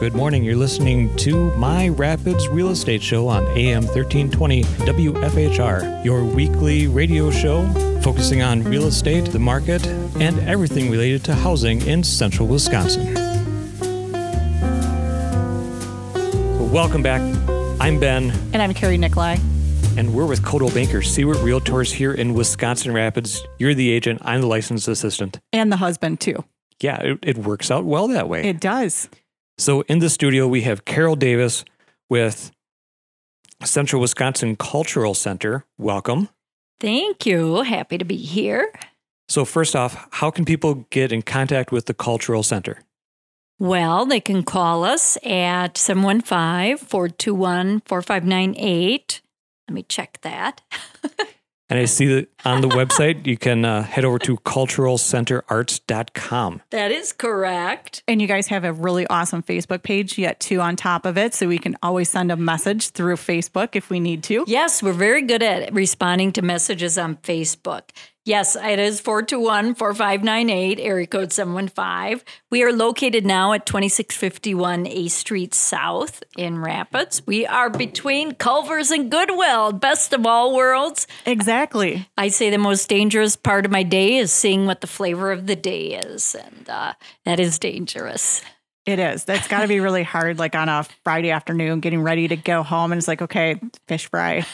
Good morning. You're listening to My Rapids Real Estate Show on AM 1320 WFHR, your weekly radio show focusing on real estate, the market, and everything related to housing in central Wisconsin. welcome back. I'm Ben. And I'm Carrie Nikolai. And we're with Coldwell Banker Seward Realtors here in Wisconsin Rapids. You're the agent, I'm the licensed assistant. And the husband, too. Yeah, it, it works out well that way. It does. So in the studio, we have Carol Davis with Central Wisconsin Cultural Center. Welcome. Thank you. Happy to be here. So, first off, how can people get in contact with the Cultural Center? Well, they can call us at 715 421 4598. Let me check that. and I see that on the website, you can uh, head over to culturalcenterarts.com. That is correct. And you guys have a really awesome Facebook page yet, too, on top of it. So we can always send a message through Facebook if we need to. Yes, we're very good at responding to messages on Facebook. Yes, it is 421 4598, area code 715. We are located now at 2651 A Street South in Rapids. We are between Culver's and Goodwill, best of all worlds. Exactly. I say the most dangerous part of my day is seeing what the flavor of the day is, and uh, that is dangerous. It is. That's got to be really hard, like on a Friday afternoon, getting ready to go home, and it's like, okay, fish fry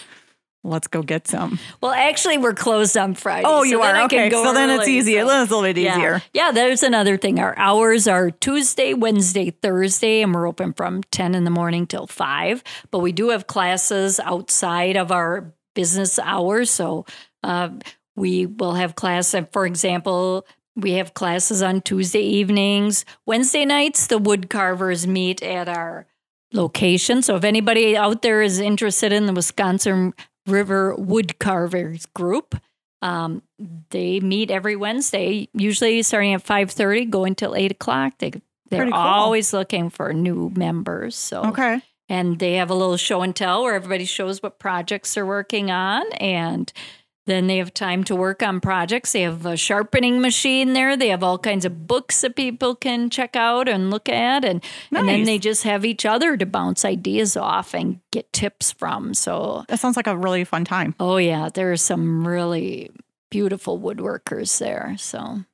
let's go get some. Well, actually, we're closed on Friday. Oh, you so are okay. So then it's easier. So. Then it's a little bit yeah. easier. Yeah, there's another thing. Our hours are Tuesday, Wednesday, Thursday, and we're open from ten in the morning till five. But we do have classes outside of our business hours, so uh, we will have class. For example. We have classes on Tuesday evenings. Wednesday nights, the wood carvers meet at our location. So if anybody out there is interested in the Wisconsin River Wood Carvers Group. Um, they meet every Wednesday, usually starting at five thirty, going till eight o'clock. They they're cool. always looking for new members. So okay, and they have a little show and tell where everybody shows what projects they're working on and then they have time to work on projects. They have a sharpening machine there. They have all kinds of books that people can check out and look at. And, nice. and then they just have each other to bounce ideas off and get tips from. So that sounds like a really fun time. Oh, yeah. There are some really beautiful woodworkers there. So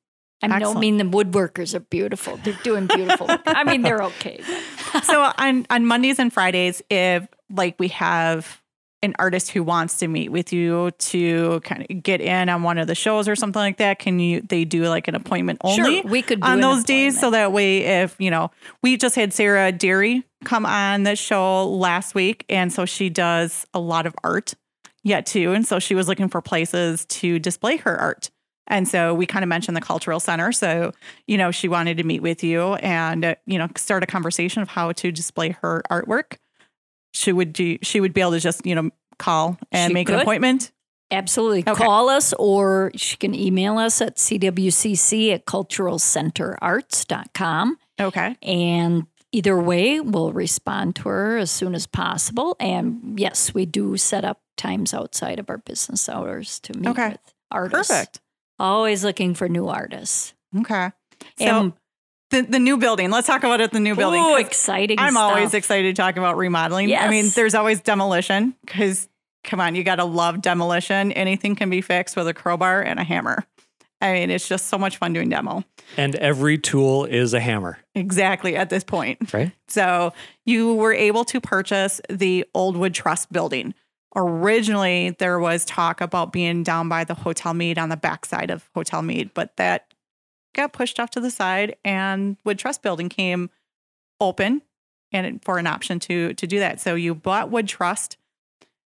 I don't mean the woodworkers are beautiful. They're doing beautiful. I mean, they're okay. so on, on Mondays and Fridays, if like we have an artist who wants to meet with you to kind of get in on one of the shows or something like that, can you they do like an appointment only? Sure, we could on those days so that way if you know we just had Sarah Deary come on the show last week and so she does a lot of art yet too and so she was looking for places to display her art. And so we kind of mentioned the cultural center. So, you know, she wanted to meet with you and, uh, you know, start a conversation of how to display her artwork she would do she would be able to just you know call and she make could. an appointment? Absolutely. Okay. call us or she can email us at cwcc at culturalcenterarts.com okay. And either way we'll respond to her as soon as possible. And yes we do set up times outside of our business hours to meet okay. with artists. Perfect. Always looking for new artists. Okay. So and the, the new building. Let's talk about it. The new building. Oh, exciting! I'm stuff. always excited to talk about remodeling. Yes. I mean, there's always demolition because come on, you got to love demolition. Anything can be fixed with a crowbar and a hammer. I mean, it's just so much fun doing demo. And every tool is a hammer. Exactly at this point. Right. So you were able to purchase the Old Wood Trust building. Originally, there was talk about being down by the Hotel Mead on the backside of Hotel Mead, but that got pushed off to the side and Wood Trust Building came open and for an option to to do that. So you bought Wood Trust.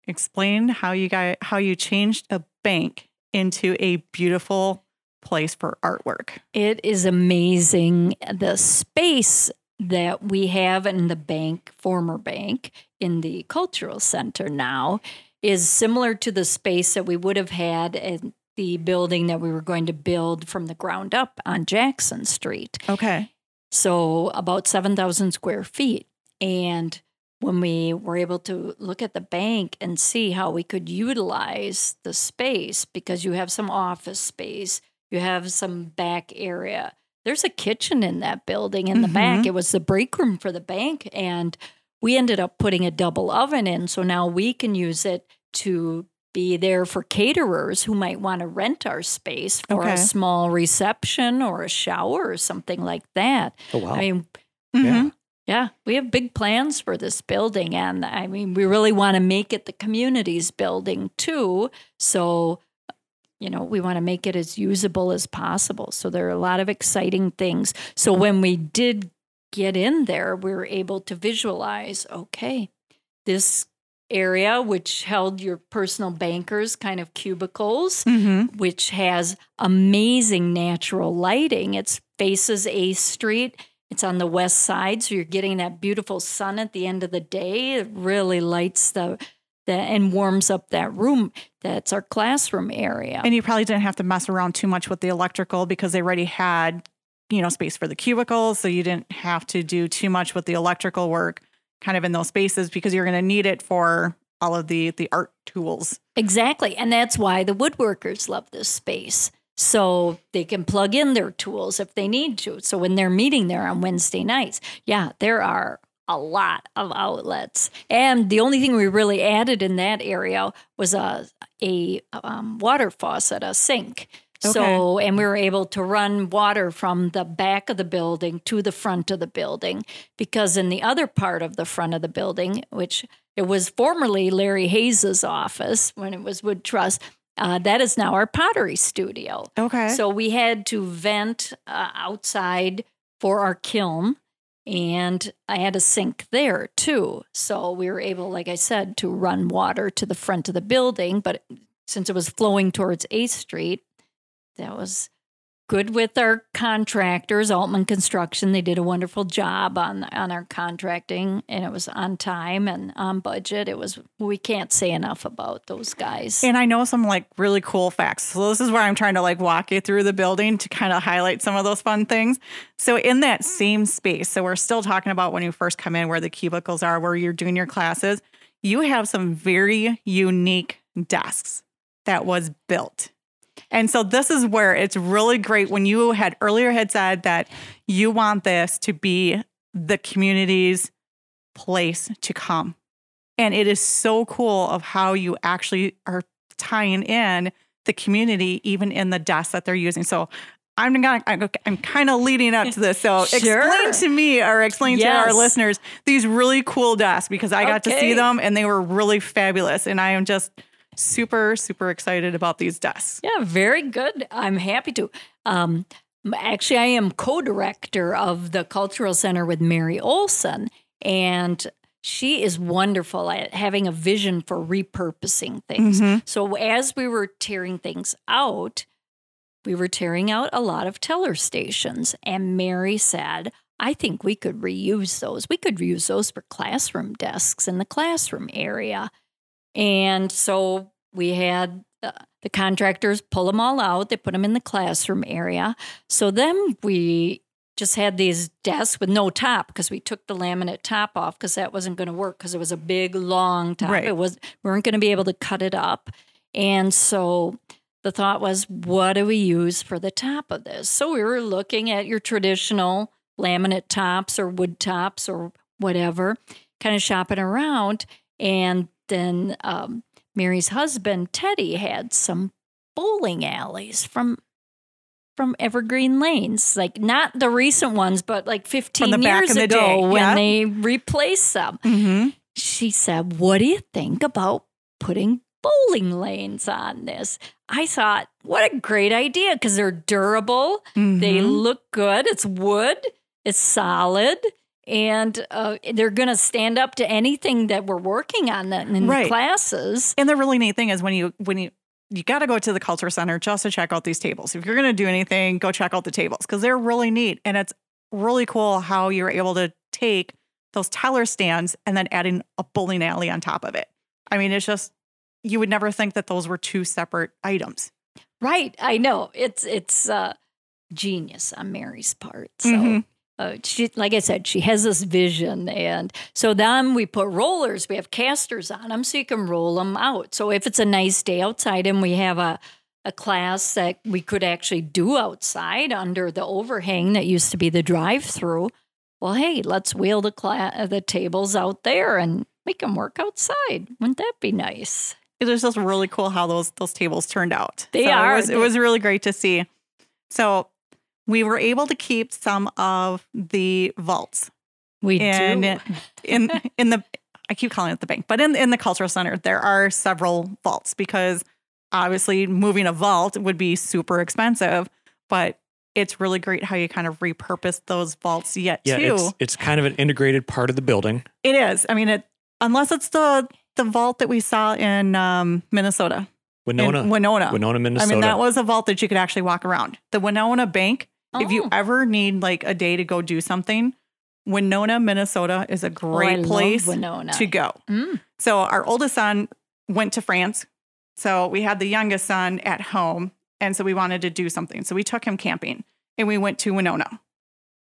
Explain how you got how you changed a bank into a beautiful place for artwork. It is amazing the space that we have in the bank, former bank, in the cultural center now is similar to the space that we would have had in the building that we were going to build from the ground up on Jackson Street. Okay. So about 7,000 square feet. And when we were able to look at the bank and see how we could utilize the space, because you have some office space, you have some back area, there's a kitchen in that building in the back. Mhm. It was the break room for the bank. And we ended up putting a double oven in. So now we can use it to be there for caterers who might want to rent our space for Okay. a small reception or a shower or something like that. Oh wow. I mean, Mhm. yeah, we have big plans for this building. And I mean, we really want to make it the community's building too. So, you know, we want to make it as usable as possible. So, there are a lot of exciting things. So, when we did get in there, we were able to visualize okay, this area, which held your personal bankers kind of cubicles, Mhm. which has amazing natural lighting. It faces A Street. It's on the west side, so you're getting that beautiful sun at the end of the day. It really lights the, the and warms up that room. That's our classroom area. And you probably didn't have to mess around too much with the electrical because they already had, you know, space for the cubicles. So you didn't have to do too much with the electrical work kind of in those spaces because you're going to need it for all of the the art tools. Exactly. And that's why the woodworkers love this space. So they can plug in their tools if they need to. So when they're meeting there on Wednesday nights, yeah, there are a lot of outlets. And the only thing we really added in that area was a, a um, water faucet, a sink. So, and we were able to run water from the back of the building to the front of the building because in the other part of the front of the building, which it was formerly Larry Hayes's office when it was Wood Trust, uh, that is now our pottery studio. Okay. So we had to vent uh, outside for our kiln, and I had a sink there too. So we were able, like I said, to run water to the front of the building. But since it was flowing towards 8th Street, that was good with our contractors, Altman Construction. They did a wonderful job on on our contracting, and it was on time and on budget. It was we can't say enough about those guys. And I know some like really cool facts. So this is where I'm trying to like walk you through the building to kind of highlight some of those fun things. So in that same space, so we're still talking about when you first come in where the cubicles are, where you're doing your classes, you have some very unique desks that was built. And so this is where it's really great when you had earlier had said that you want this to be the community's place to come. And it is so cool of how you actually are tying in the community even in the desks that they're using. So I'm gonna I'm, kind of leading up to this. So Sure. explain to me or explain to our listeners these really cool desks because I got to see them and they were really fabulous. And I am just super, super excited about these desks. Yeah, very good. I'm happy to. Um, actually, I am co director of the Cultural Center with Mary Olson, and she is wonderful at having a vision for repurposing things. Mhm. So, as we were tearing things out, we were tearing out a lot of teller stations, and Mary said, I think we could reuse those. We could reuse those for classroom desks in the classroom area. And so we had uh, the contractors pull them all out. They put them in the classroom area. So then we just had these desks with no top because we took the laminate top off because that wasn't going to work because it was a big long top. Right. It was we weren't going to be able to cut it up. And so the thought was, what do we use for the top of this? So we were looking at your traditional laminate tops or wood tops or whatever, kind of shopping around. And then um, Mary's husband, Teddy, had some bowling alleys from from Evergreen Lanes, like not the recent ones, but like 15 the back years ago when yeah. they replaced them. Mm-hmm. She said, What do you think about putting bowling lanes on this? I thought, What a great idea because they're durable, they Mm-hmm. look good, it's wood, it's solid. And uh, they're going to stand up to anything that we're working on in in Right. the classes. And the really neat thing is when you when you you got to go to the culture center just to check out these tables. If you're going to do anything, go check out the tables because they're really neat and it's really cool how you're able to take those teller stands and then adding a bowling alley on top of it. I mean, it's just you would never think that those were two separate items. Right. I know. It's it's uh genius on Mary's part. So Mhm. Uh, she like I said, she has this vision and so then we put rollers, we have casters on them so you can roll them out. So if it's a nice day outside and we have a a class that we could actually do outside under the overhang that used to be the drive-through. Well, hey, let's wheel the cla- the tables out there and make them work outside. Wouldn't that be nice? It was just really cool how those those tables turned out. They So are. It was, it was really great to see. So we were able to keep some of the vaults We in do. in in the I keep calling it the bank, but in in the cultural center there are several vaults because obviously moving a vault would be super expensive, but it's really great how you kind of repurpose those vaults yet Yeah, too. it's it's kind of an integrated part of the building. It is. I mean, it unless it's the the vault that we saw in um, Minnesota, Winona, in Winona. Winona, Minnesota. I mean, that was a vault that you could actually walk around. The Winona Bank. If you Oh. ever need like a day to go do something, Winona, Minnesota is a Oh, I great love place Winona. to go. Mm. So our oldest son went to France. So we had the youngest son at home. And so we wanted to do something. So we took him camping and we went to Winona.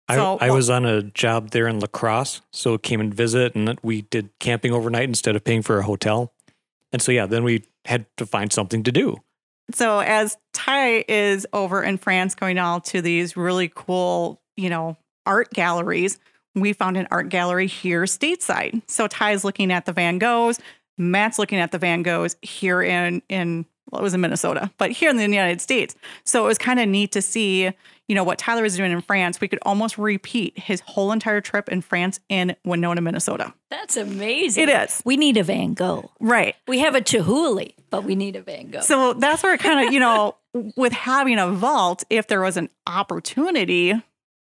I, So- I was on a job there in La Crosse, so came and visit, and we did camping overnight instead of paying for a hotel. And so yeah, then we had to find something to do. So as Ty is over in France going all to these really cool, you know, art galleries, we found an art gallery here stateside. So Ty's looking at the Van Goghs, Matt's looking at the Van Goghs here in in well, it was in Minnesota, but here in the United States. So it was kind of neat to see, you know, what Tyler was doing in France. We could almost repeat his whole entire trip in France in Winona, Minnesota. That's amazing. It is. We need a Van Gogh. Right. We have a Chihuly, but we need a Van Gogh. So that's where it kind of, you know, with having a vault, if there was an opportunity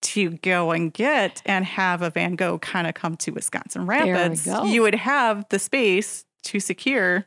to go and get and have a Van Gogh kind of come to Wisconsin Rapids, you would have the space to secure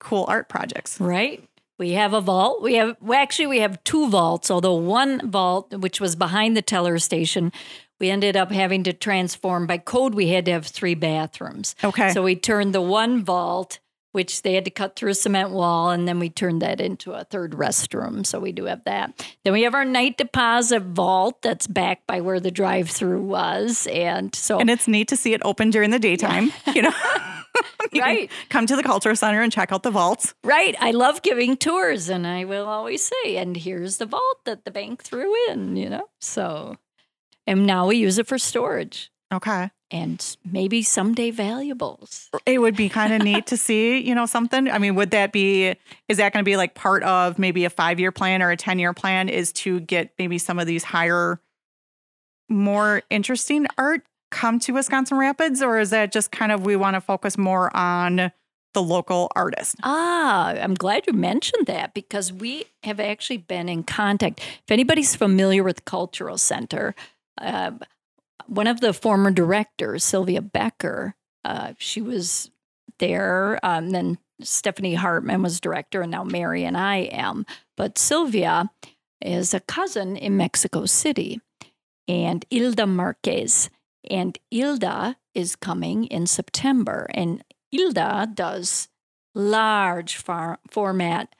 cool art projects. right? We have a vault. We have well, actually we have two vaults. Although one vault, which was behind the teller station, we ended up having to transform by code. We had to have three bathrooms. Okay. So we turned the one vault, which they had to cut through a cement wall, and then we turned that into a third restroom. So we do have that. Then we have our night deposit vault that's back by where the drive-through was, and so and it's neat to see it open during the daytime, you know. Right. Come to the culture center and check out the vaults. Right. I love giving tours, and I will always say, and here's the vault that the bank threw in, you know? So, and now we use it for storage Okay. and maybe someday valuables. It would be kind of neat to see, you know, something. I mean, would that be, is that going to be like part of maybe a five year plan or a 10 year plan is to get maybe some of these higher, more interesting art come to Wisconsin Rapids? Or is that just kind of we want to focus more on the local artist? Ah, I'm glad you mentioned that because we have actually been in contact. If anybody's familiar with Cultural Center, uh, one of the former directors, Sylvia Becker, uh, she was there. Um, then Stephanie Hartman was director, and now Mary and I am. But Sylvia is a cousin in Mexico City, and Ilda Marquez. And Ilda is coming in September, and Ilda does large far, format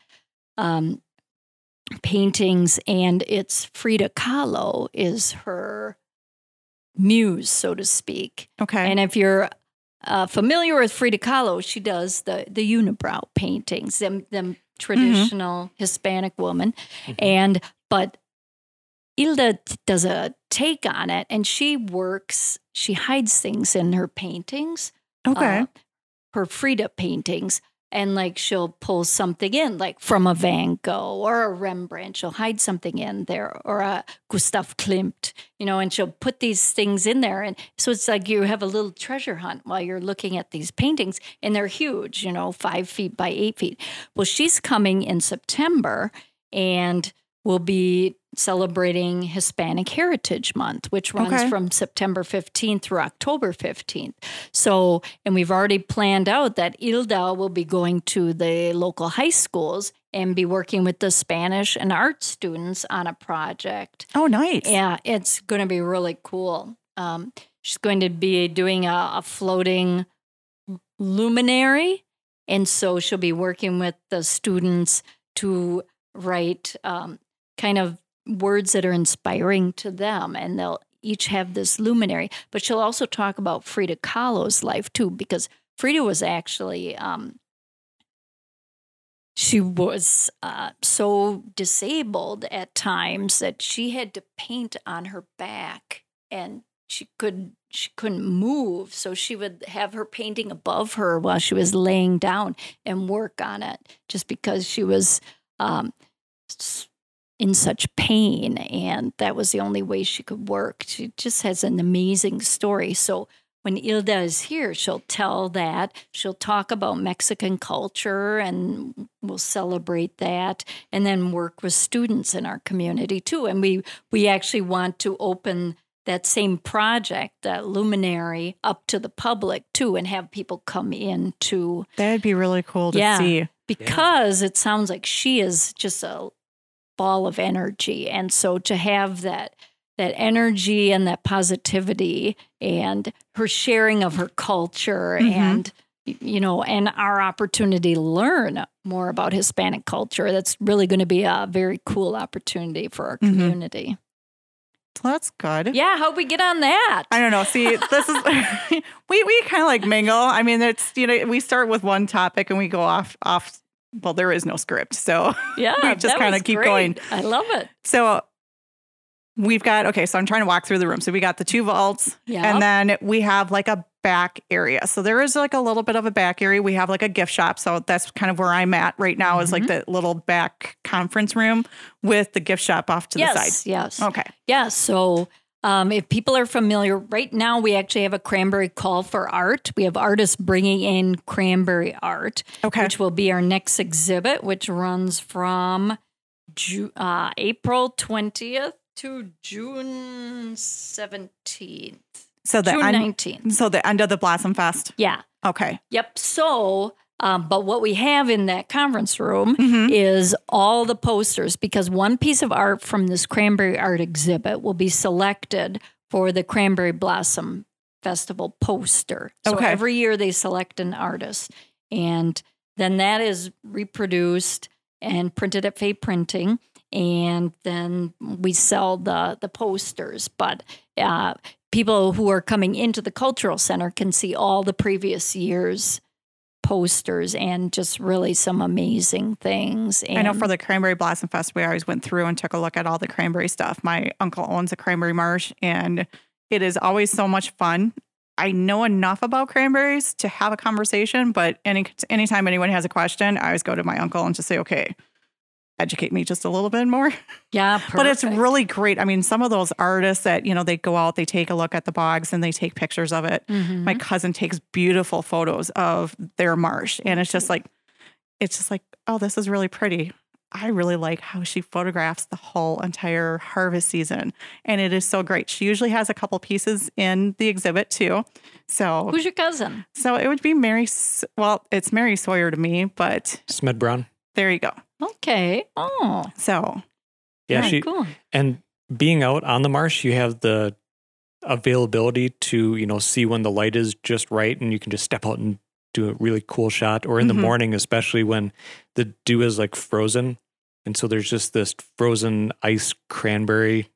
um, paintings, and it's Frida Kahlo is her muse, so to speak. Okay. And if you're uh, familiar with Frida Kahlo, she does the the unibrow paintings, them them traditional Hispanic woman, Mhm. and but Ilda does a take on it, and she works. She hides things in her paintings okay. uh, her Frida paintings and like she'll pull something in like from a Van Gogh or a Rembrandt she'll hide something in there or a Gustav Klimt you know and she'll put these things in there and so it's like you have a little treasure hunt while you're looking at these paintings and they're huge you know five feet by eight feet well she's coming in September and will be celebrating Hispanic Heritage Month, which runs Okay. from September 15th through October 15th. So, and we've already planned out that Ilda will be going to the local high schools and be working with the Spanish and art students on a project. oh, nice. Yeah, it's going to be really cool. Um, she's going to be doing a, a floating luminary. And so she'll be working with the students to write um, kind of words that are inspiring to them. And they'll each have this luminary. But she'll also talk about Frida Kahlo's life too, because Frida was actually. Um, she was uh, so disabled at times that she had to paint on her back and she could she couldn't move so she would have her painting above her while she was laying down and work on it just because she was um, in such pain and that was the only way she could work she just has an amazing story so when Ilda is here, she'll tell that. She'll talk about Mexican culture and we'll celebrate that and then work with students in our community too. And we we actually want to open that same project, that luminary, up to the public too, and have people come in to. That'd be really cool to Yeah. see. Because it sounds like she is just a ball of energy, and so to have that that energy and that positivity and her sharing of her culture Mhm. and you know and our opportunity to learn more about hispanic culture that's really going to be a very cool opportunity for our Mhm. community So that's good. yeah how'd we get on that I don't know. See, this is we we kind of like mingle. I mean, it's you know we start with one topic and we go off off. Well, there is no script, so yeah we just kinda keep great. going. i love it so we've got okay. So I'm trying to walk through the room. So we got the two vaults, yeah and then we have like a back area. So there is like a little bit of a back area. We have like a gift shop. So that's kind of where I'm at right now. Is like Mm-hmm. the little back conference room with the gift shop off to yes the side. yes Okay. Yeah. So um, if people are familiar, right now we actually have a cranberry call for art. We have artists bringing in cranberry art, Okay. which will be our next exhibit, which runs from Ju- uh, April 20th to June 17th, so the June end, 19th. so the end of the Blossom Fest. Yeah. Okay. Yep. So, um, but what we have in that conference room Mhm. is all the posters because one piece of art from this cranberry art exhibit will be selected for the Cranberry Blossom Festival poster. So Okay. every year they select an artist, and then that is reproduced and printed at Fay Printing. And then we sell the the posters, but uh, people who are coming into the cultural center can see all the previous years posters and just really some amazing things. And I know for the Cranberry Blossom Fest, we always went through and took a look at all the cranberry stuff. My uncle owns a cranberry marsh, and it is always so much fun. I know enough about cranberries to have a conversation, but any anytime anyone has a question, I always go to my uncle and just say, "Okay, educate me just a little bit more." yeah, But it's really great. I mean, some of those artists that you know they go out, they take a look at the bogs, and they take pictures of it. Mhm. My cousin takes beautiful photos of their marsh, and it's just like, it's just like, oh, this is really pretty. I really like how she photographs the whole entire harvest season, and it is so great. She usually has a couple pieces in the exhibit too. So, Who's your cousin? so it would be Mary. S- Well, it's Mary Sawyer to me, but Smed Brown. There you go. Okay. Oh, So, Yeah, very she cool. and being out on the marsh, you have the availability to you know see when the light is just right, and you can just step out and do a really cool shot. Or in Mhm. the morning, especially when the dew is like frozen, and so there's just this frozen ice cranberry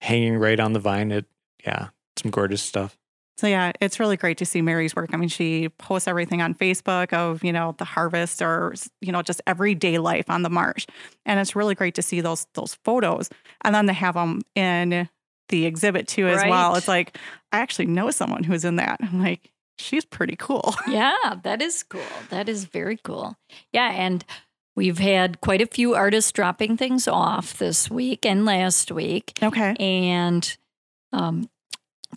hanging right on the vine. It yeah, some gorgeous stuff. So yeah, it's really great to see Mary's work. I mean, she posts everything on Facebook of, you know, the harvest or, you know, just everyday life on the marsh. And it's really great to see those those photos. And then they have them in the exhibit too as well. It's like I actually know someone who's in that. I'm like, she's pretty cool. Yeah, that is cool. That is very cool. Yeah, and we've had quite a few artists dropping things off this week and last week. Okay. And um,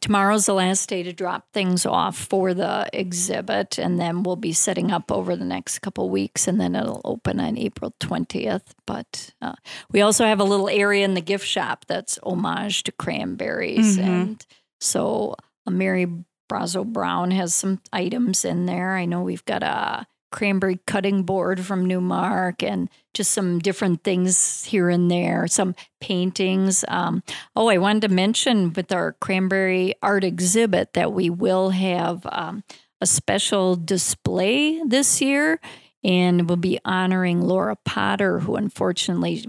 tomorrow's the last day to drop things off for the exhibit. And then we'll be setting up over the next couple weeks. And then it'll open on April 20th. But uh, we also have a little area in the gift shop that's homage to cranberries. Mhm. And so uh, Mary Brazo Brown has some items in there. I know we've got a cranberry cutting board from Newmark and just some different things here and there, some paintings. Um, oh, I wanted to mention with our cranberry art exhibit that we will have um, a special display this year and we'll be honoring Laura Potter, who unfortunately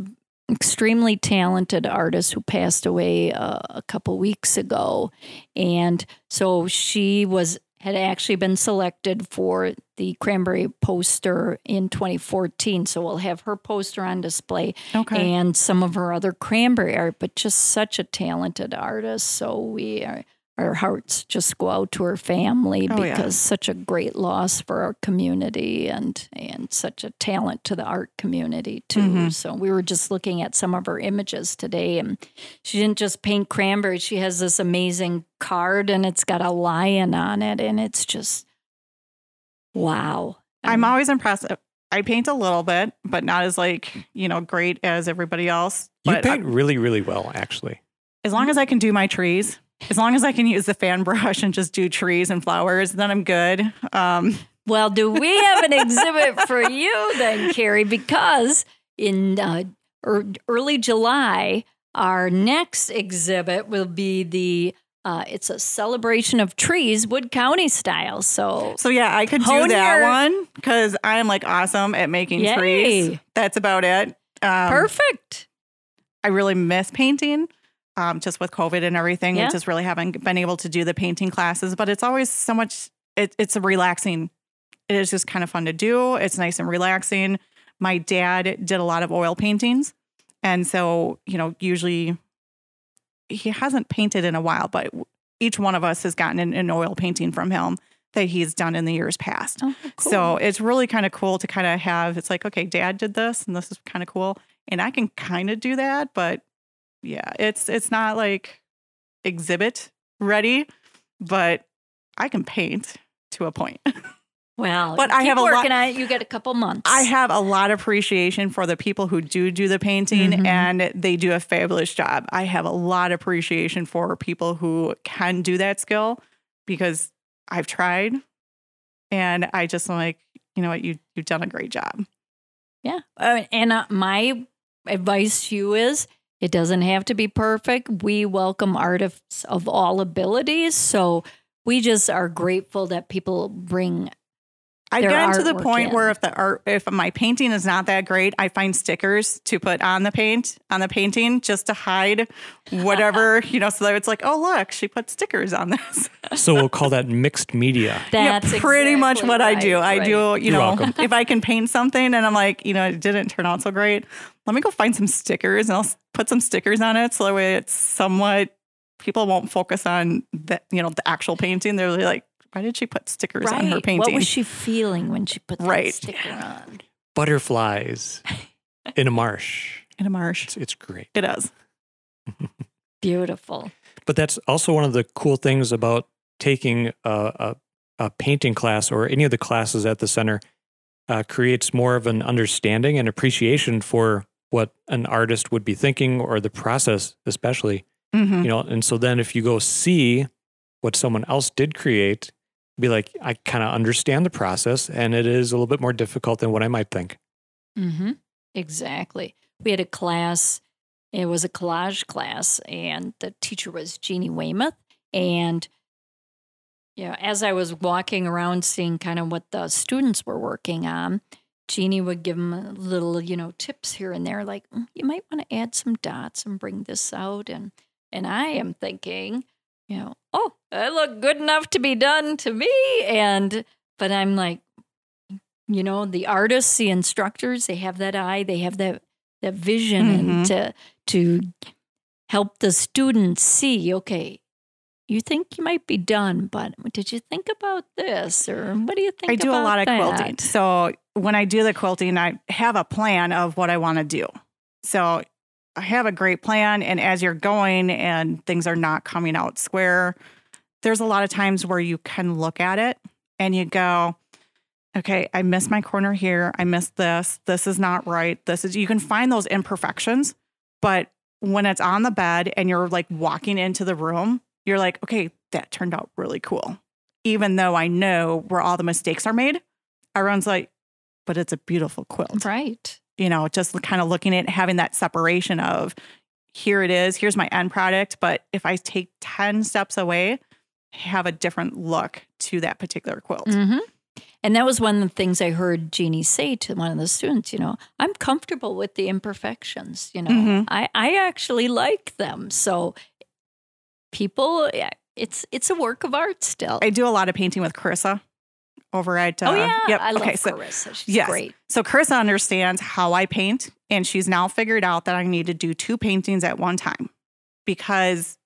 extremely talented artist who passed away uh, a couple weeks ago and so she was had actually been selected for the cranberry poster in 2014. So we'll have her poster on display Okay. and some of her other cranberry art, but just such a talented artist. So we are. Our hearts just go out to her family Oh, yeah. because such a great loss for our community and and such a talent to the art community too. Mhm. So we were just looking at some of her images today, and she didn't just paint cranberry. She has this amazing card, and it's got a lion on it, and it's just wow. I'm always impressed. I paint a little bit, but not as like, you know, great as everybody else. You But I- paint really, really well, actually. as long as I can do my trees, as long as I can use the fan brush and just do trees and flowers, then I'm good. Um, Well, do we have an exhibit for you then, Carrie? Because in uh, er, early July, our next exhibit will be the uh, it's a celebration of trees, Wood County style. So so yeah, I could do that your- one because I'm like awesome at making Yay. trees. That's about it. Um, perfect. I really miss painting. Um, just with COVID and everything, Yeah. I just really haven't been able to do the painting classes. But it's always so much. It, it's a relaxing. It is just kind of fun to do. It's nice and relaxing. My dad did a lot of oil paintings, and so you know, usually he hasn't painted in a while, but each one of us has gotten an, an oil painting from him that he's done in the years past. Oh, cool. So it's really kind of cool to kind of have it's like, okay, dad did this and this is kind of cool. And I can kind of do that, but yeah, it's it's not like exhibit ready, but I can paint to a point. well, but I have a lot- working. You get a couple months. I have a lot of appreciation for the people who do do the painting Mhm. and they do a fabulous job. I have a lot of appreciation for people who can do that skill because I've tried and I just am like, you know what, you you've done a great job. Yeah. Uh, and uh, my advice to you is it doesn't have to be perfect. We welcome artists of all abilities. So we just are grateful that people bring. I've gotten to the point in. where if the art, if my painting is not that great, I find stickers to put on the paint on the painting just to hide whatever you know. So that it's like, oh look, she put stickers on this. So we'll call that mixed media. That's yeah, pretty much exactly what I do. I right. do, you You're know, welcome. if I can paint something and I'm like, you know, it didn't turn out so great, let me go find some stickers and I'll put some stickers on it so that way it's somewhat people won't focus on the you know the actual painting. They're really like, why did she put stickers Right. on her painting? What was she feeling when she put that Right. sticker on? Butterflies in a marsh. in a marsh. It's, it's great. It is. Beautiful. But that's also one of the cool things about taking a, a, a painting class or any of the classes at the center uh, creates more of an understanding and appreciation for what an artist would be thinking or the process, especially. Mhm. You know, and so then if you go see what someone else did create, be like, I kind of understand the process, and it is a little bit more difficult than what I might think. Mm-hmm. Exactly. We had a class, it was a collage class, and the teacher was Jeannie Weymouth. And you know, as I was walking around seeing kind of what the students were working on, Jeannie would give them little, you know, tips here and there, like "Mm, you might want to add some dots and bring this out. And and I am thinking, you know, oh, I look good enough to be done to me. And but I'm like, you know the artists the instructors they have that eye they have that that vision and to to help the students see okay you think you might be done but did you think about this or what do you think I do a lot of that? quilting. So when I do the quilting, I have a plan of what I want to do. So I have a great plan. And as you're going and things are not coming out square, there's a lot of times where you can look at it and you go, okay, I missed my corner here. I missed this. This is not right. This is, you can find those imperfections. But when it's on the bed and you're like walking into the room, you're like, okay, that turned out really cool. Even though I know where all the mistakes are made, everyone's like, but it's a beautiful quilt. right You know, just kind of looking at having that separation of here it is, here's my end product. But if I take 10 steps away, have a different look to that particular quilt. hmm and that was one of the things i heard jeannie say to one of the students you know i'm comfortable with the imperfections you know Mhm. i i actually like them so people it's it's a work of art still. I do a lot of painting with Carissa over at. Uh, oh yeah, Yep. I love okay. So Carissa. She's yes. great. So Carissa understands how I paint, and she's now figured out that I need to do two paintings at one time because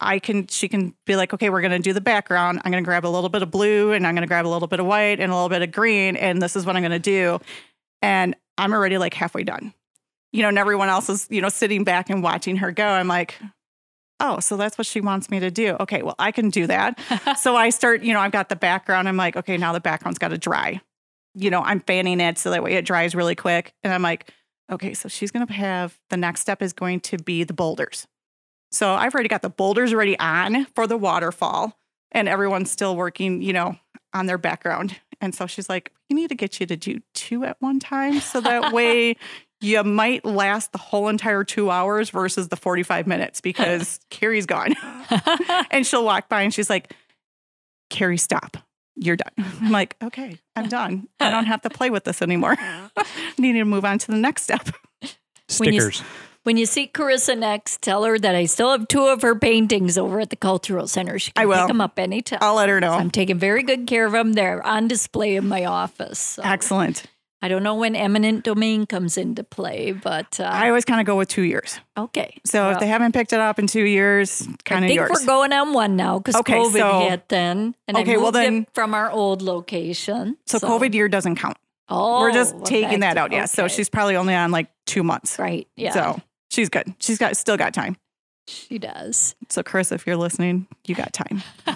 I can. She can be like, okay, we're going to do the background. I'm going to grab a little bit of blue, and I'm going to grab a little bit of white and a little bit of green, and this is what I'm going to do. And I'm already like halfway done. You know, and everyone else is you know sitting back and watching her go. I'm like. Oh, so that's what she wants me to do. Okay, well, I can do that so I start, you know, I've got the background. I'm like, okay, now the background's got to dry. You know, I'm fanning it so that way it dries really quick. And I'm like, okay, so she's going to have the next step is going to be the boulders. So I've already got the boulders ready on for the waterfall, and everyone's still working, you know, on their background. And so she's like, we need to get you to do two at one time so that way you might last the whole entire two hours versus the 45 minutes because Carrie's gone. and she'll walk by and she's like, Carrie, stop. You're done. I'm like, okay, I'm done. I don't have to play with this anymore. Need to move on to the next step. When you- Stickers. When you see Carissa next, tell her that I still have two of her paintings over at the Cultural Center. She can I will. pick them up anytime. I'll let her know. I'm taking very good care of them. They're on display in my office. So Excellent. I don't know when eminent domain comes into play, but uh, I always kind of go with two years. okay. So if they haven't picked it up in two years, kind of yours. I think we're going on one now because Okay, COVID so- hit then, and Okay, I well moved then- it from our old location. so, COVID year doesn't count. Oh, we're just well, taking that out. Yeah. So she's probably only on like two months. right. Yeah, So she's good. She's got still got time. she does. So Chris, if you're listening, you got time.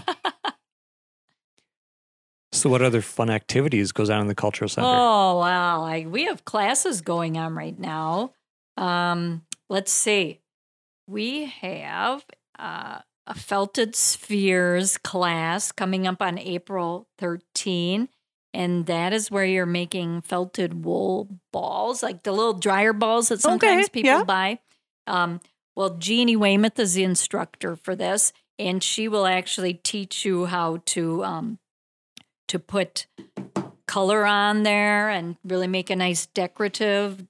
So, what other fun activities goes on in the cultural center? Oh wow! I, we have classes going on right now. Um, let's see. We have uh, a felted spheres class coming up on April 13, and that is where you're making felted wool balls, like the little dryer balls that sometimes Okay, people yeah. buy. Um, well, Jeannie Weymouth is the instructor for this, and she will actually teach you how to um, to put color on there and really make a nice decorative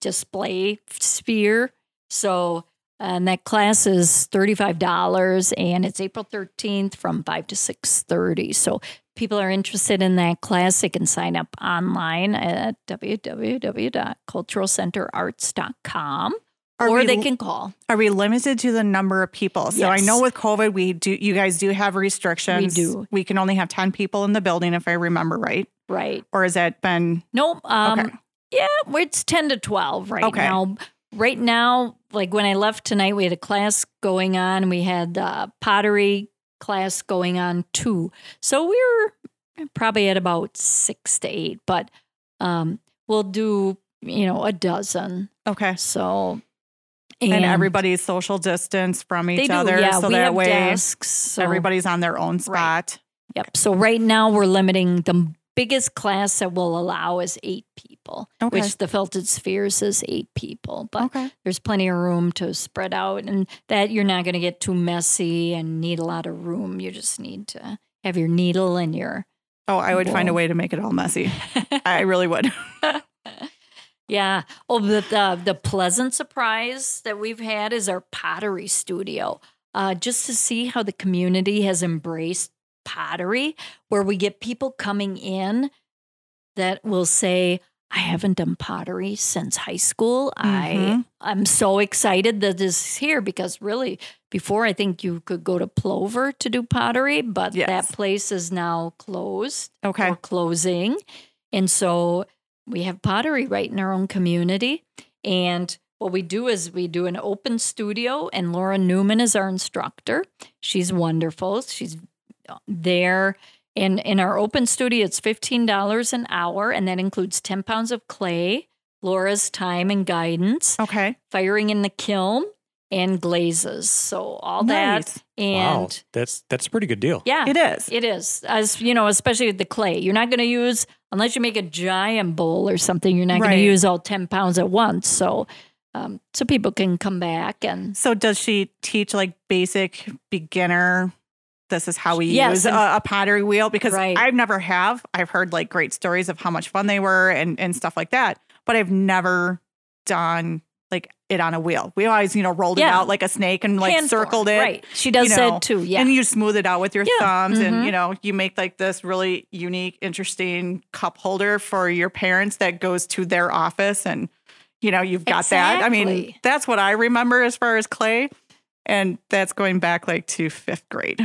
display sphere. So, and that class is $35 and it's April 13th from 5 to 6:30. So, people are interested in that class, they can sign up online at www.culturalcenterarts.com Are or we- they can call. Are we limited to the number of people? So I know with COVID, we do. You guys do have restrictions. We do. We can only have ten people in the building, if I remember right. Right. Or has that been Nope. Um, okay? Yeah, it's 10 to 12 right Okay. now. Right now, like when I left tonight, we had a class going on. We had uh, pottery class going on too. So we're probably at about six to eight, but um, we'll do, you know, a dozen. Okay. So, And, everybody's social distance from each do, other, yeah, so we that have way desks. So, everybody's on their own spot. Yep. So right now we're limiting the biggest class that we'll allow is eight people, Okay. which the Felted Spheres is eight people. But Okay. there's plenty of room to spread out and that you're not going to get too messy and need a lot of room. You just need to have your needle and your Oh, I would find a way to make it all messy. I really would. yeah. Oh, the, the the pleasant surprise that we've had is our pottery studio. Uh, just to see how the community has embraced pottery, where we get people coming in that will say, "I haven't done pottery since high school. I Mhm. I'm so excited that this is here because really, before I think you could go to Plover to do pottery, but Yes. that place is now closed Okay. or closing. And so we have pottery right in our own community. And what we do is we do an open studio, and Laura Newman is our instructor. She's wonderful. She's uh, there. And in our open studio, it's $15 an hour, and that includes 10 pounds of clay, Laura's time and guidance, Okay. firing in the kiln, and glazes. So all Nice. that. And wow, that's that's a pretty good deal. yeah, It is. it is, as you know, especially with the clay. You're not going to use unless you make a giant bowl or something. You're not going to use all ten pounds at once. So, um, so people can come back and So does she teach like basic beginner? This is how we Yes, use and- a, a pottery wheel because Right. I've never have. I've heard like great stories of how much fun they were and and stuff like that, but I've never done like it on a wheel. We always, you know, rolled it out like a snake and like Hand circled form, it. Right. She does you know, that too. Yeah. And you smooth it out with your Yeah. thumbs and Mhm. you know, you make like this really unique, interesting cup holder for your parents that goes to their office and you know, you've got that. I mean, that's what I remember as far as clay. And that's going back like to fifth grade.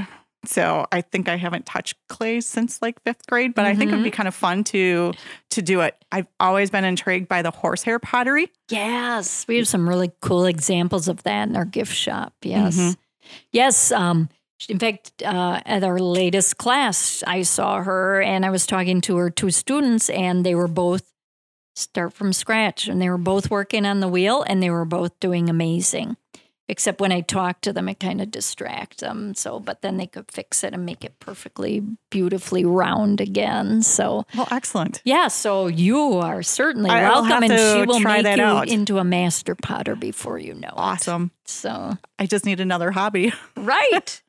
So I think I haven't touched clay since like fifth grade, but I think it'd be kind of fun to to do it. I've always been intrigued by the horsehair pottery. Yes, we have some really cool examples of that in our gift shop. Yes, Mhm. yes. Um, in fact, uh, at our latest class, I saw her and I was talking to her two students, and they were both start from scratch, and they were both working on the wheel, and they were both doing amazing. Except when I talk to them, it kind of distracts them. So, but then they could fix it and make it perfectly, beautifully round again. So, Well, excellent. yeah, so you are certainly I- I'll welcome, and she will make that you out. into a master potter before you know it. Awesome. So, I just need another hobby. right.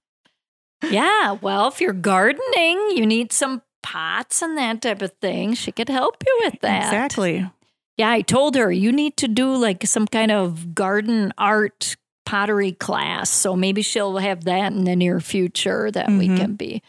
yeah, well, if you're gardening, you need some pots and that type of thing. She could help you with that. Exactly. Yeah, I told her you need to do like some kind of garden art pottery class. So maybe she'll have that in the near future that we Mhm. can be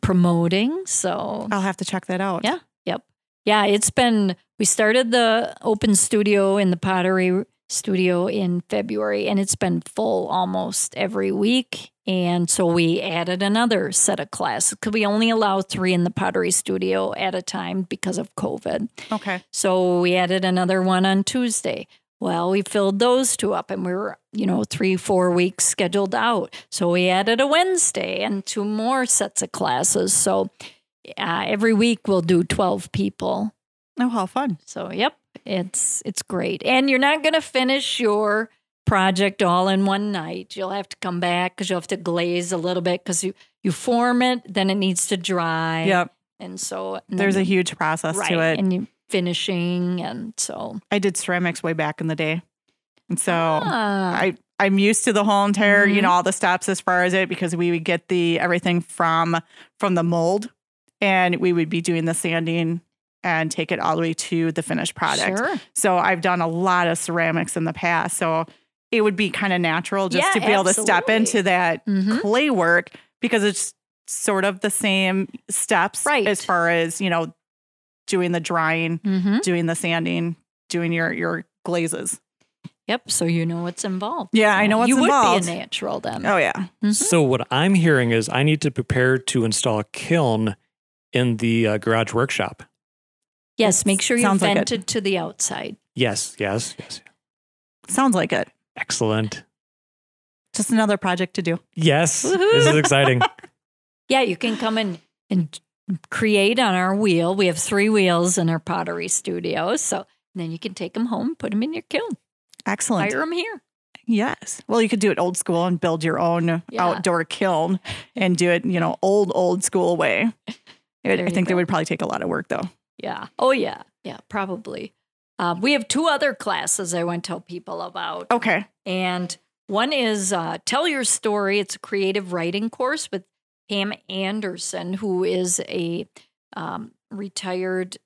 promoting. So, I'll have to check that out. Yeah. Yep. Yeah, it's been we started the open studio in the pottery studio in February and it's been full almost every week. And so we added another set of classes because we only allow three in the pottery studio at a time because of COVID. Okay. So we added another one on Tuesday. Well, we filled those two up and we were, you know, three, four weeks scheduled out. So we added a Wednesday and two more sets of classes. So uh, every week we'll do 12 people. Oh, how fun. So, yep, it's it's great. And you're not going to finish your project all in one night. You'll have to come back because you'll have to glaze a little bit because you, you form it, then it needs to dry. Yep. And so and There's then a huge process right, to it. And you finishing. And so, I did ceramics way back in the day. And so Ah. I I'm used to the whole entire, you Mhm. know, all the steps as far as it because we would get the everything from from the mold and we would be doing the sanding and take it all the way to the finished product. Sure. So I've done a lot of ceramics in the past. So it would be kind of natural just Yeah, to be able to step into that Mhm. clay work because it's sort of the same steps Right. as far as, you know, doing the drying, Mm-hmm. doing the sanding, doing your your glazes. Yep. So you know what's involved. Yeah, I know what's you involved. would be a natural then. Oh yeah. Mhm. So what I'm hearing is I need to prepare to install a kiln in the uh, garage workshop. yes. Make sure you Sounds like vent it to the outside. Yes, yes, yes. Sounds like it. Excellent. Just another project to do. Yes, this is exciting. Yeah, you can come and and create on our wheel. We have three wheels in our pottery studio, so then you can take them home, put them in your kiln, Excellent. fire them here. Yes. Well, you could do it old school and build your own Yeah. outdoor kiln and do it, you know, old old school way. I think go. that would probably take a lot of work though. Yeah. Oh yeah. Yeah. Probably. Uh, we have two other classes I want to tell people about. Okay. And one is uh, Tell Your Story. It's a creative writing course with Pam Anderson, who is a um, retired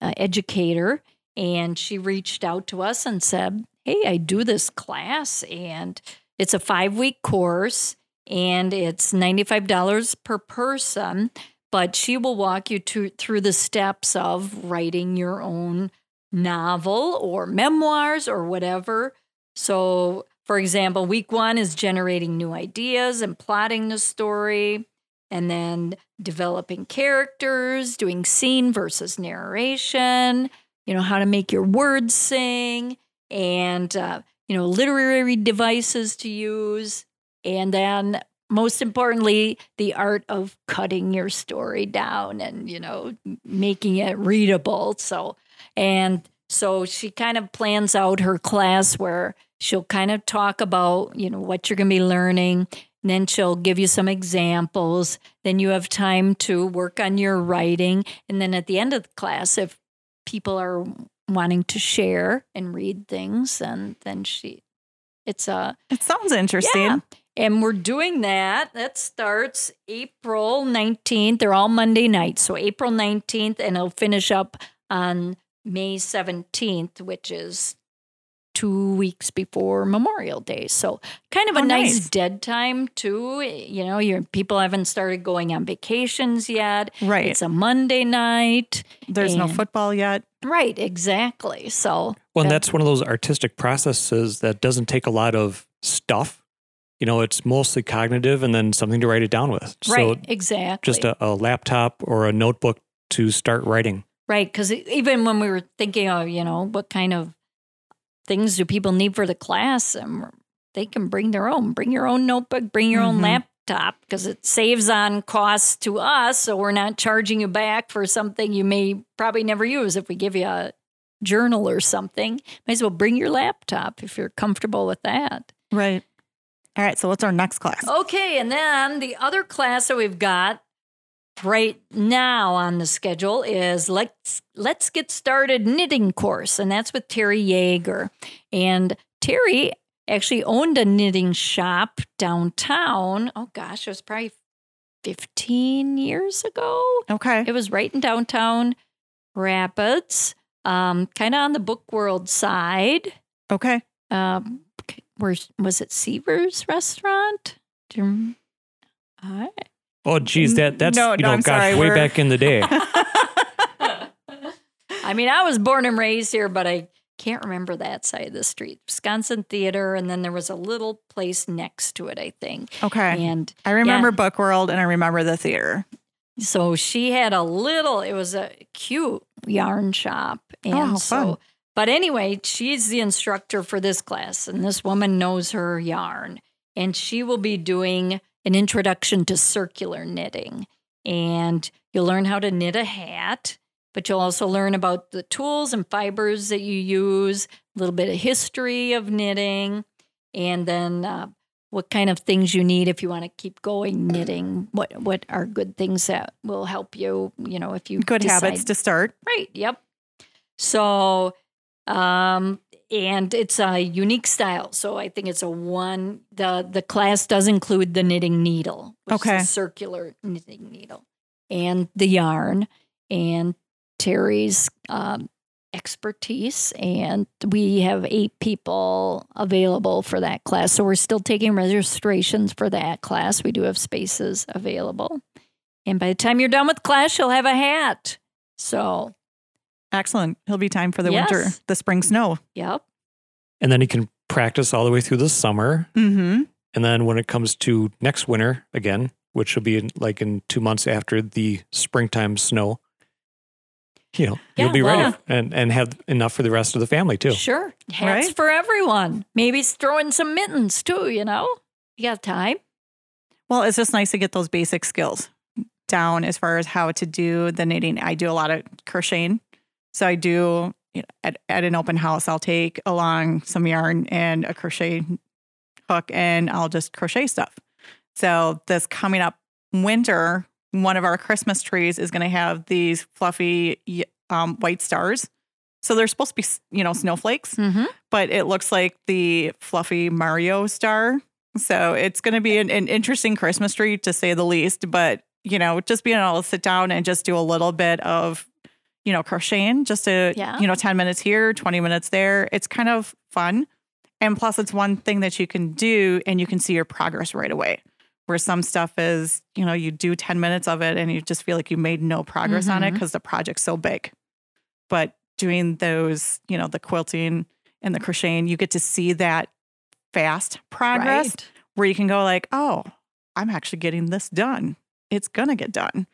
uh, educator. And she reached out to us and said, Hey, I do this class, and it's a five week course, and it's $95 per person. But she will walk you to, through the steps of writing your own novel or memoirs or whatever. So, for example, week one is generating new ideas and plotting the story, and then developing characters, doing scene versus narration, you know, how to make your words sing, and, uh, you know, literary devices to use. And then, most importantly, the art of cutting your story down and, you know, making it readable. So, and so she kind of plans out her class where she'll kind of talk about, you know, what you're going to be learning. And then she'll give you some examples. Then you have time to work on your writing. And then at the end of the class, if people are wanting to share and read things, and then she, it's a, It sounds interesting. yeah. And we're doing that. That starts April 19th. They're all Monday nights. So April 19th, and it'll finish up on May 17th, which is two weeks before Memorial Day. So kind of a Oh, nice, nice. dead time too. You know, your people haven't started going on vacations yet. Right. It's a Monday night. There's no football yet. Right, exactly. So Well, and that- that's one of those artistic processes that doesn't take a lot of stuff. You know, it's mostly cognitive and then something to write it down with. right, So exactly. just a, a laptop or a notebook to start writing. Right, because even when we were thinking of, you know, what kind of things do people need for the class, and they can bring their own. Bring your own notebook, bring your own Mhm. laptop, because it saves on costs to us. So we're not charging you back for something you may probably never use. If we give you a journal or something, might as well bring your laptop if you're comfortable with that. Right. All right. So what's our next class? Okay, and then the other class that we've got right now on the schedule is let's let's get started knitting course, and that's with Terry Yeager. And Terry actually owned a knitting shop downtown. Oh gosh, it was probably 15 years ago. Okay. It was right in downtown Rapids, um, kind of on the book world side Okay. um, where was it Seaver's restaurant? Do you rem- I- Oh, geez, that that's No, you know, I'm gosh, sorry, way we're- back in the day. I mean, I was born and raised here, but I can't remember that side of the street. Wisconsin Theater, and then there was a little place next to it, I think. Okay. And I remember Book World and I remember the theater. so she had a little, it was a cute yarn shop. Oh, and Oh, so, fun. but anyway, she's the instructor for this class, and this woman knows her yarn. And she will be doing an introduction to circular knitting. And you'll learn how to knit a hat, but you'll also learn about the tools and fibers that you use, a little bit of history of knitting, and then uh, what kind of things you need if you want to keep going knitting. What what are good things that will help you? You know, if you Good decide- habits to start. Right. Yep. So, um, and it's a unique style. So I think it's a one. the The class does include the knitting needle, which Okay. is a circular knitting needle, and the yarn, and Terry's um, expertise. And we have eight people available for that class. So we're still taking registrations for that class. We do have spaces available. And by the time you're done with class, you'll have a hat. So, Excellent. He'll be time for the Yes. winter, the spring snow. yep. and then he can practice all the way through the summer. Mm-hmm. And then when it comes to next winter again, which will be in, like in two months after the springtime snow, you know, Yeah, you'll be well- ready and, and have enough for the rest of the family too. Sure. Hats Right. for everyone. Maybe throw in some mittens too, you know? You got time. Well, it's just nice to get those basic skills down as far as how to do the knitting. I do a lot of crocheting. So I do you know, at, at an open house, I'll take along some yarn and a crochet hook and I'll just crochet stuff. So this coming up winter, one of our Christmas trees is going to have these fluffy um, white stars. So they're supposed to be, you know, snowflakes Mm-hmm. but it looks like the fluffy Mario star. So it's going to be an, an interesting Christmas tree to say the least. But, you know, just being able to sit down and just do a little bit of, you know, crocheting, just to, Yeah. you know, 10 minutes here, 20 minutes there. It's kind of fun. And plus, it's one thing that you can do and you can see your progress right away. Where some stuff is, you know, you do 10 minutes of it and you just feel like you made no progress on it mm-hmm. because the project's so big. But doing those, you know, the quilting and the crocheting, you get to see that fast progress Right. where you can go like, oh, I'm actually getting this done. It's gonna get done.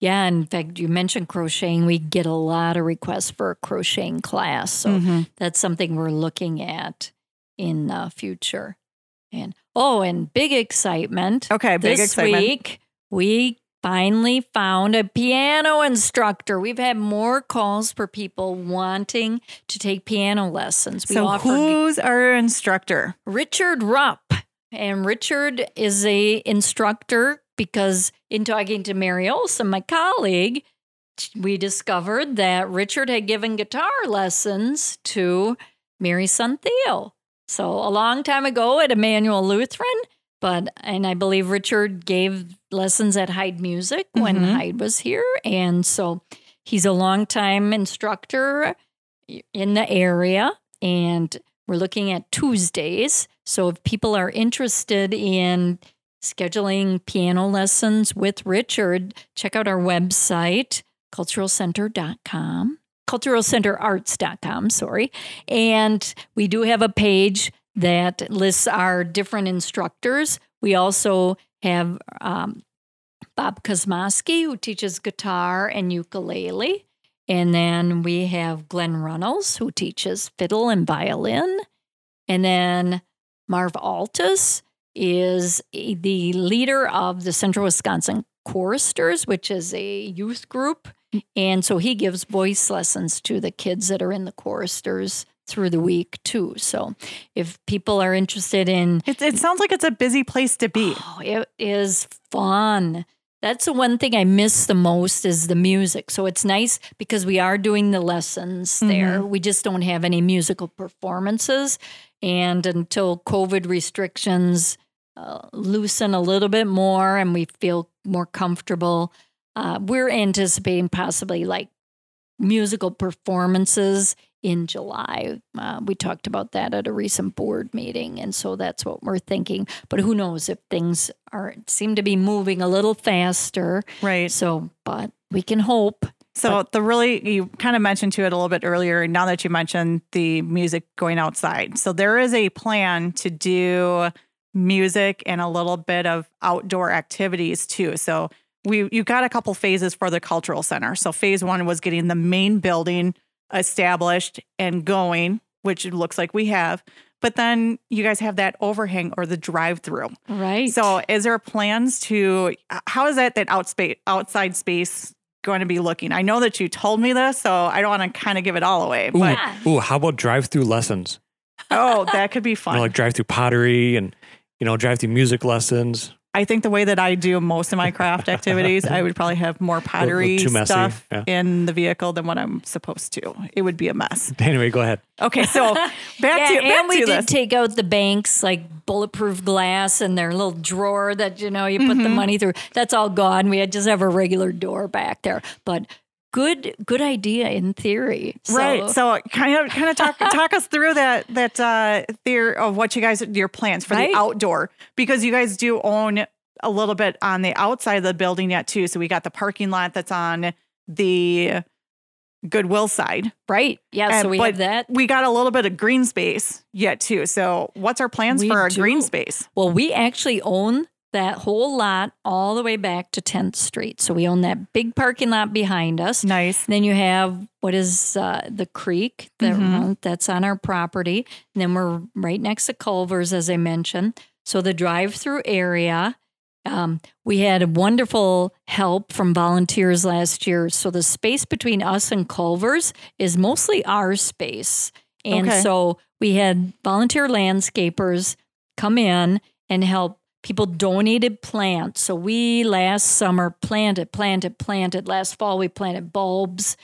Yeah. In fact, you mentioned crocheting. We get a lot of requests for a crocheting class. So Mhm. that's something we're looking at in the future. And oh, and big excitement. Okay, big this excitement. week we finally found a piano instructor. We've had more calls for people wanting to take piano lessons. We so offer who's our instructor? Richard Rupp. And Richard is a instructor because in talking to Mary Olson, my colleague, we discovered that Richard had given guitar lessons to Mary's son Theo. So a long time ago at Emmanuel Lutheran, but and I believe Richard gave lessons at Hyde Music when Mhm. Hyde was here. And so he's a longtime instructor in the area. and we're looking at Tuesdays. So if people are interested in scheduling piano lessons with Richard, check out our website, culturalcenter.com, culturalcenterarts.com, sorry. And we do have a page that lists our different instructors. We also have um, Bob Kosmowski, who teaches guitar and ukulele. And then we have Glenn Runnels, who teaches fiddle and violin. And then Marv Altus is the leader of the Central Wisconsin Choristers, which is a youth group. And so he gives voice lessons to the kids that are in the choristers through the week too. So if people are interested in It, it sounds like it's a busy place to be. Oh, it is fun. That's the one thing I miss the most is the music. So it's nice because we are doing the lessons mm-hmm. there. We just don't have any musical performances. And until COVID restrictions uh, loosen a little bit more and we feel more comfortable, uh, we're anticipating possibly like musical performances in July. Uh, we talked about that at a recent board meeting, and so that's what we're thinking. But who knows if things are seem to be moving a little faster. Right. So, but we can hope. So the really you kind of mentioned to it a little bit earlier. Now that you mentioned the music going outside, so there is a plan to do music and a little bit of outdoor activities too. So we you got a couple phases for the cultural center. So phase one was getting the main building established and going, which it looks like we have. But then you guys have that overhang or the drive through. Right. So, is there plans to how is that that outspace, outside space going to be looking? I know that you told me this, so I don't want to kind of give it all away. Ooh, But ooh, how about drive-through lessons? oh, that could be You fun. know, like drive-through pottery and you know, drive-through music lessons. I think the way that I do most of my craft activities, I would probably have more pottery stuff yeah. in the vehicle than what I'm supposed to. It would be a mess. Anyway, go ahead. Okay, so back yeah, to back and we to did this. take out the banks like bulletproof glass and their little drawer that you know you put Mm-hmm. the money through. That's all gone. We had just have a regular door back there. But good, good idea in theory. So- Right. So kind of kind of talk talk us through that that uh theory of what you guys your plans for Right. the outdoor because you guys do own a little bit on the outside of the building yet too. So we got the parking lot that's on the Goodwill side. right. Yeah. And- so we have that. We got a little bit of green space yet too. So what's our plans We for our do. green space? Well, we actually own that whole lot all the way back to 10th Street. So we own that big parking lot behind us. Nice. Then you have what is uh, the creek that Mhm. that's on our property. And then we're right next to Culver's, as I mentioned. So the drive-through area. Um, we had wonderful help from volunteers last year. So the space between us and Culver's is mostly our space. And Okay. so we had volunteer landscapers come in and help. People donated plants. So we last summer planted, planted, planted. Last fall we planted bulbs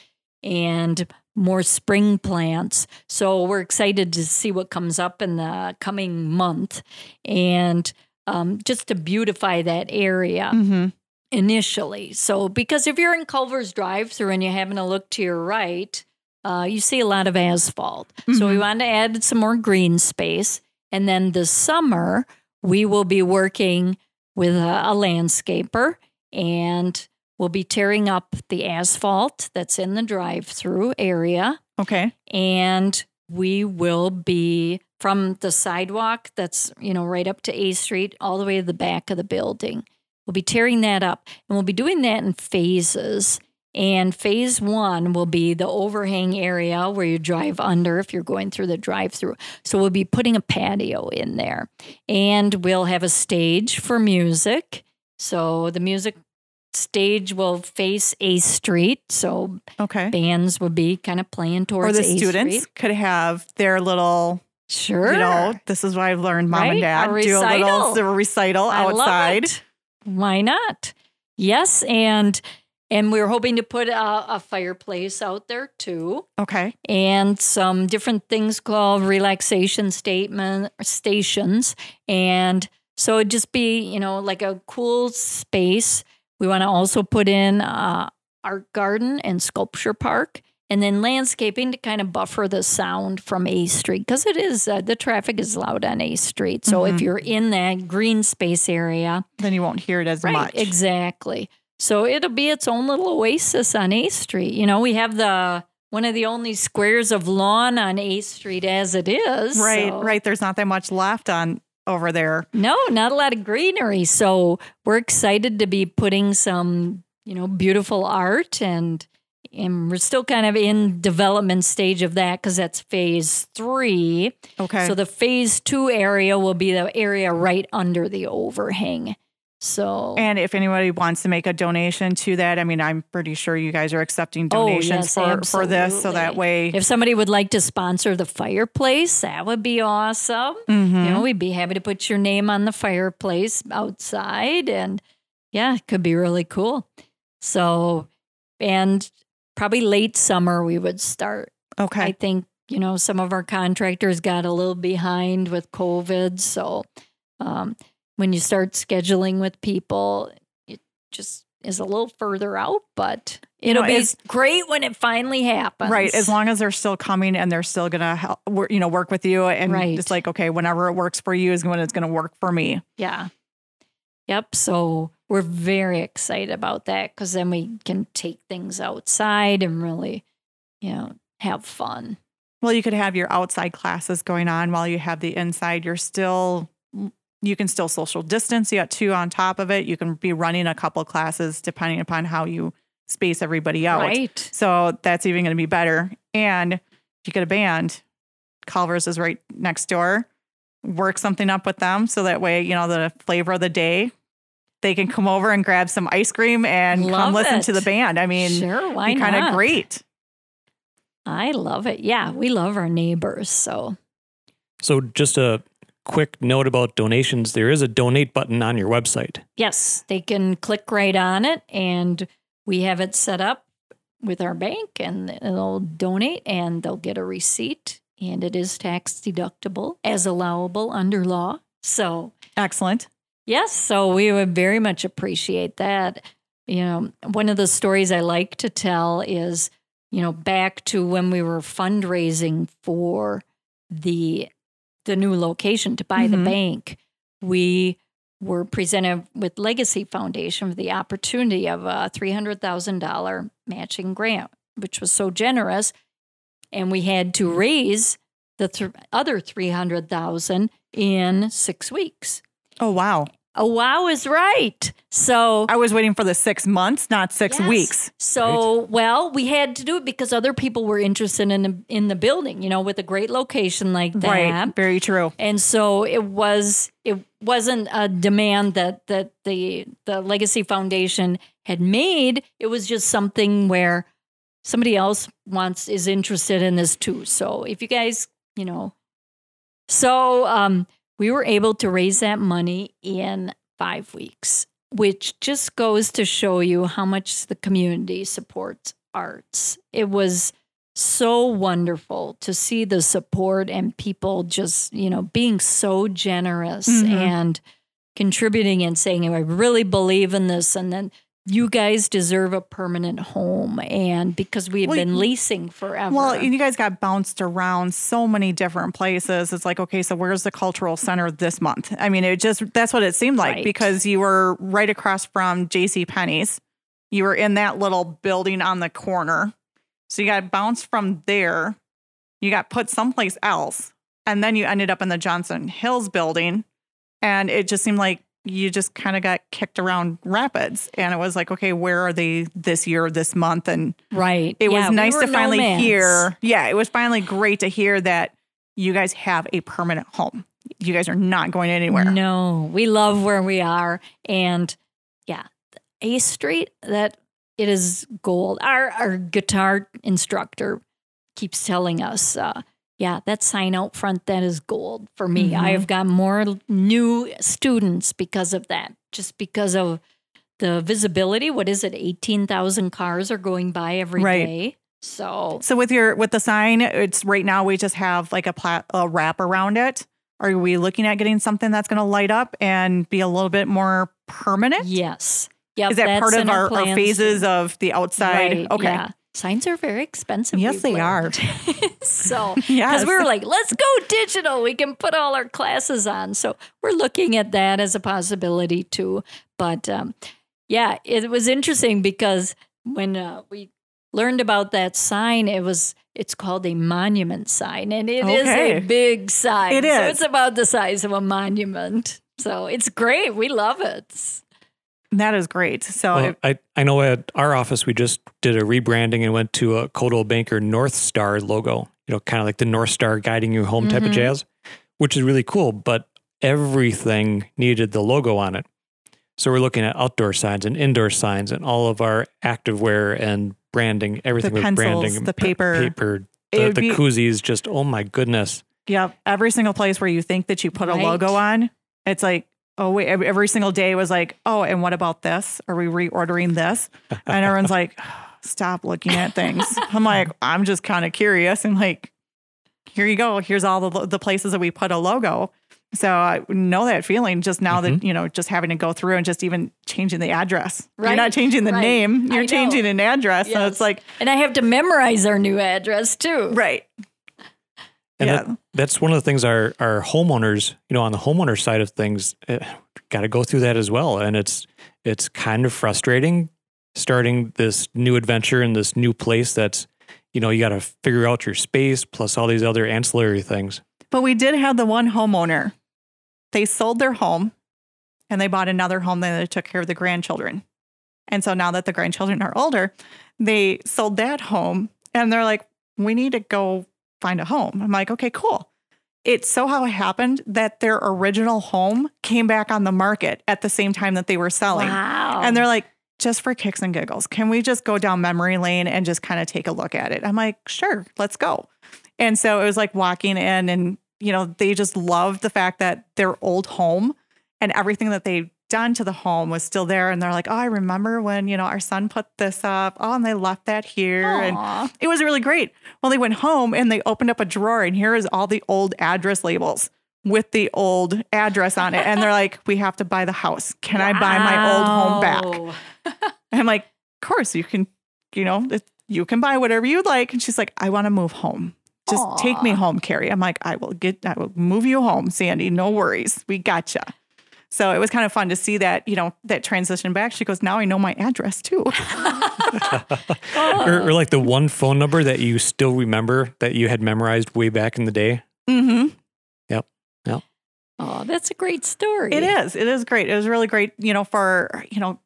and more spring plants. So we're excited to see what comes up in the coming month and um, just to beautify that area Mm-hmm. initially. So, because if you're in Culver's drive through and you're having a look to your right, uh, you see a lot of asphalt. So, we Mhm. wanted to add some more green space. And then this summer, we will be working with a, a landscaper and we'll be tearing up the asphalt that's in the drive through area Okay. and we will be from the sidewalk that's you know right up to A Street all the way to the back of the building. We'll be tearing that up and we'll be doing that in phases. And phase one will be the overhang area where you drive under if you're going through the drive through. So we'll be putting a patio in there and we'll have a stage for music. So the music stage will face A Street. So Okay. bands would be kind of playing towards Or the A students Street. could have their little Sure. You know, this is what I've learned, mom Right? and A dad. Do a little a recital I outside. Why not? Yes, and and we're hoping to put a, a fireplace out there too, Okay. and some different things called relaxation statement stations, and so it'd just be you know like a cool space. We want to also put in uh, art garden and sculpture park, and then landscaping to kind of buffer the sound from A Street because it is uh, the traffic is loud on A Street. So if Mhm. you're in that green space area, Then you won't hear it as right, much. exactly. So it'll be its own little oasis on A Street. You know, we have the one of the only squares of lawn on A Street as it is. Right, so- right. There's not that much left on over there. No, not a lot of greenery. So we're excited to be putting some, you know, beautiful art and and we're still kind of in development stage of that because that's phase three. Okay. So the phase two area will be the area right under the overhang. So and if anybody wants to make a donation to that, I mean, I'm pretty sure you guys are accepting Oh, donations yes, for, for this. So that way, if somebody would like to sponsor the fireplace, that would be awesome. Mhm. You know, we'd be happy to put your name on the fireplace outside. And yeah, it could be really cool. So, and probably late summer, we would start. okay. I think, you know, some of our contractors got a little behind with COVID. So, um, when you start scheduling with people, it just is a little further out, but it'll be great when it finally happens. Right, as long as they're still coming and they're still gonna help, you know, work with you, and Right. it's like, okay, whenever it works for you is when it's gonna work for me. Yeah. Yep. So we're very excited about that because then we can take things outside and really, you know, have fun. Well, you could have your outside classes going on while you have the inside. You're still, you can still social distance. You got two on top of it. You can be running a couple classes depending upon how you space everybody out. Right. So that's even going to be better. And if you get a band, Culver's is right next door. Work something up with them so that way, you know, the flavor of the day, they can come over and grab some ice cream and come Love listen to the band. I mean, sure. Why be kind not? of great. I love it. Yeah. We love our neighbors. So, So, just a quick note about donations there is a donate button on your website. yes, they can click right on it and we have it set up with our bank and they'll donate and they'll get a receipt and it is tax deductible as allowable under law. So, Excellent. Yes, so we would very much appreciate that. You know, one of the stories I like to tell is, you know, back to when we were fundraising for the the new location to buy Mhm. the bank. We were presented with Legacy Foundation with the opportunity of a three hundred thousand dollar matching grant, which was so generous, and we had to raise the th- other three hundred thousand in six weeks. Oh, wow. Oh, wow is right. So, I was waiting for the six months, not six Yes. weeks. so well, we had to do it because other people were interested in the, in the building, you know, with a great location like that. Right. Very true. And so it was it wasn't a demand that that the the Legacy Foundation had made. It was just something where somebody else wants is interested in this too. So if you guys, you know, so um we were able to raise that money in 5 weeks, which just goes to show you how much the community supports arts. It was so wonderful to see the support and people just, you know, being so generous Mhm. and contributing and saying, I really believe in this. And then you guys deserve a permanent home. And because we have Well, been leasing forever. Well, you guys got bounced around so many different places. It's like, okay, so where's the cultural center this month? I mean, it just that's what it seemed like Right. because you were right across from JC Penney's. You were in that little building on the corner. So you got bounced from there. You got put someplace else. And then you ended up in the Johnson Hills building. And it just seemed like you just kind of got kicked around rapids. And it was like, okay, where are they this year, this month? And right. it Yeah, was we nice were to finally hear. Yeah, it was finally great to hear that you guys have a permanent home. You guys are not going anywhere. No, we love where we are. And yeah, A Street, that it is gold. Our our guitar instructor keeps telling us, uh, yeah, that sign out front, that is gold for me. Mhm. I've got more new students because of that, just because of the visibility. What is it? 18,000 cars are going by every day. Right. So So with your with the sign, it's right now we just have like a plat a wrap around it. Are we looking at getting something that's going to light up and be a little bit more permanent? yes. Yep, Is that that's part of in our, our phases too. of the outside? Right, okay. Yeah. Signs are very expensive. Yes, they learned. so, because Yes. we were like, let's go digital. We can put all our classes on. So, we're looking at that as a possibility too. But um, yeah, it was interesting because when uh, we learned about that sign, it was. It's called a monument sign, and it is Okay. a big sign. It So it's about the size of a monument. So it's great. We love it. That is great. So Well, it- I, I know at our office, we just did a rebranding and went to a Coldwell Banker North Star logo, you know, kind of like the North Star guiding you home type of Mhm. jazz, which is really cool. But everything needed the logo on it. So we're looking at outdoor signs and indoor signs and all of our activewear and branding, everything with pencils, branding, the p- paper. paper, the, would the be- koozies, just, oh my goodness. Yep. Every single place where you think that you put a Right. logo on, it's like, oh, wait. Every, every single day was like, oh, and what about this? Are we reordering this? And everyone's like, stop looking at things. I'm like, I'm just kind of curious. And like, here you go. Here's all the, the places that we put a logo. So I know that feeling just now that, mm-hmm. you know, just having to go through and just even changing the address. You're not changing the right. name, you're changing an address. So it's like, And I have to memorize our new address too. right. And yeah. that, that's one of the things our, our homeowners, you know, on the homeowner side of things, eh, got to go through that as well. And it's, it's kind of frustrating starting this new adventure in this new place that's, you know, you got to figure out your space plus all these other ancillary things. But we did have the one homeowner. They sold their home and they bought another home that they took care of the grandchildren. And so now that the grandchildren are older, they sold that home and they're like, we need to go find a home. I'm like, okay, cool. It so how it happened that their original home came back on the market at the same time that they were selling. Wow. And they're like, just for kicks and giggles, can we just go down memory lane and just kind of take a look at it? I'm like, sure, let's go. And so it was like walking in, and, you know, they just loved the fact that their old home and everything that they'd done to the home was still there. And they're like, oh, I remember when, you know, our son put this up. Oh, and they left that here. And it was really great. Well, they went home and they opened up a drawer, and here is all the old address labels with the old address on it. And they're like, we have to buy the house. Can I buy my old home back? I'm like, of course you can, you know, you can buy whatever you'd like. And she's like, I want to move home. Just take me home, Carrie. I'm like, I will get, I will move you home, Sandy. No worries. We gotcha. So it was kind of fun to see that, you know, that transition back. She goes, now I know my address too. Or, or like the one phone number that you still remember that you had memorized way back in the day. hmm Yep. Yep. Oh, that's a great story. It is. It is great. It was really great, you know, for, you know,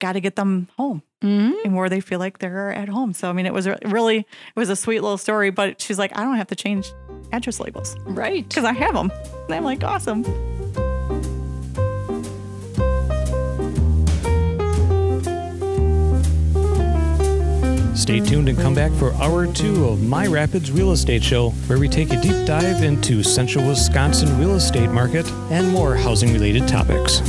got to get them home Mhm. and where they feel like they're at home. So, I mean, it was really, it was a sweet little story, but she's like, I don't have to change address labels. Right. because I have them. And I'm like, awesome. Stay tuned and come back for hour two of My Rapids Real Estate Show, where we take a deep dive into central Wisconsin real estate market and more housing related topics.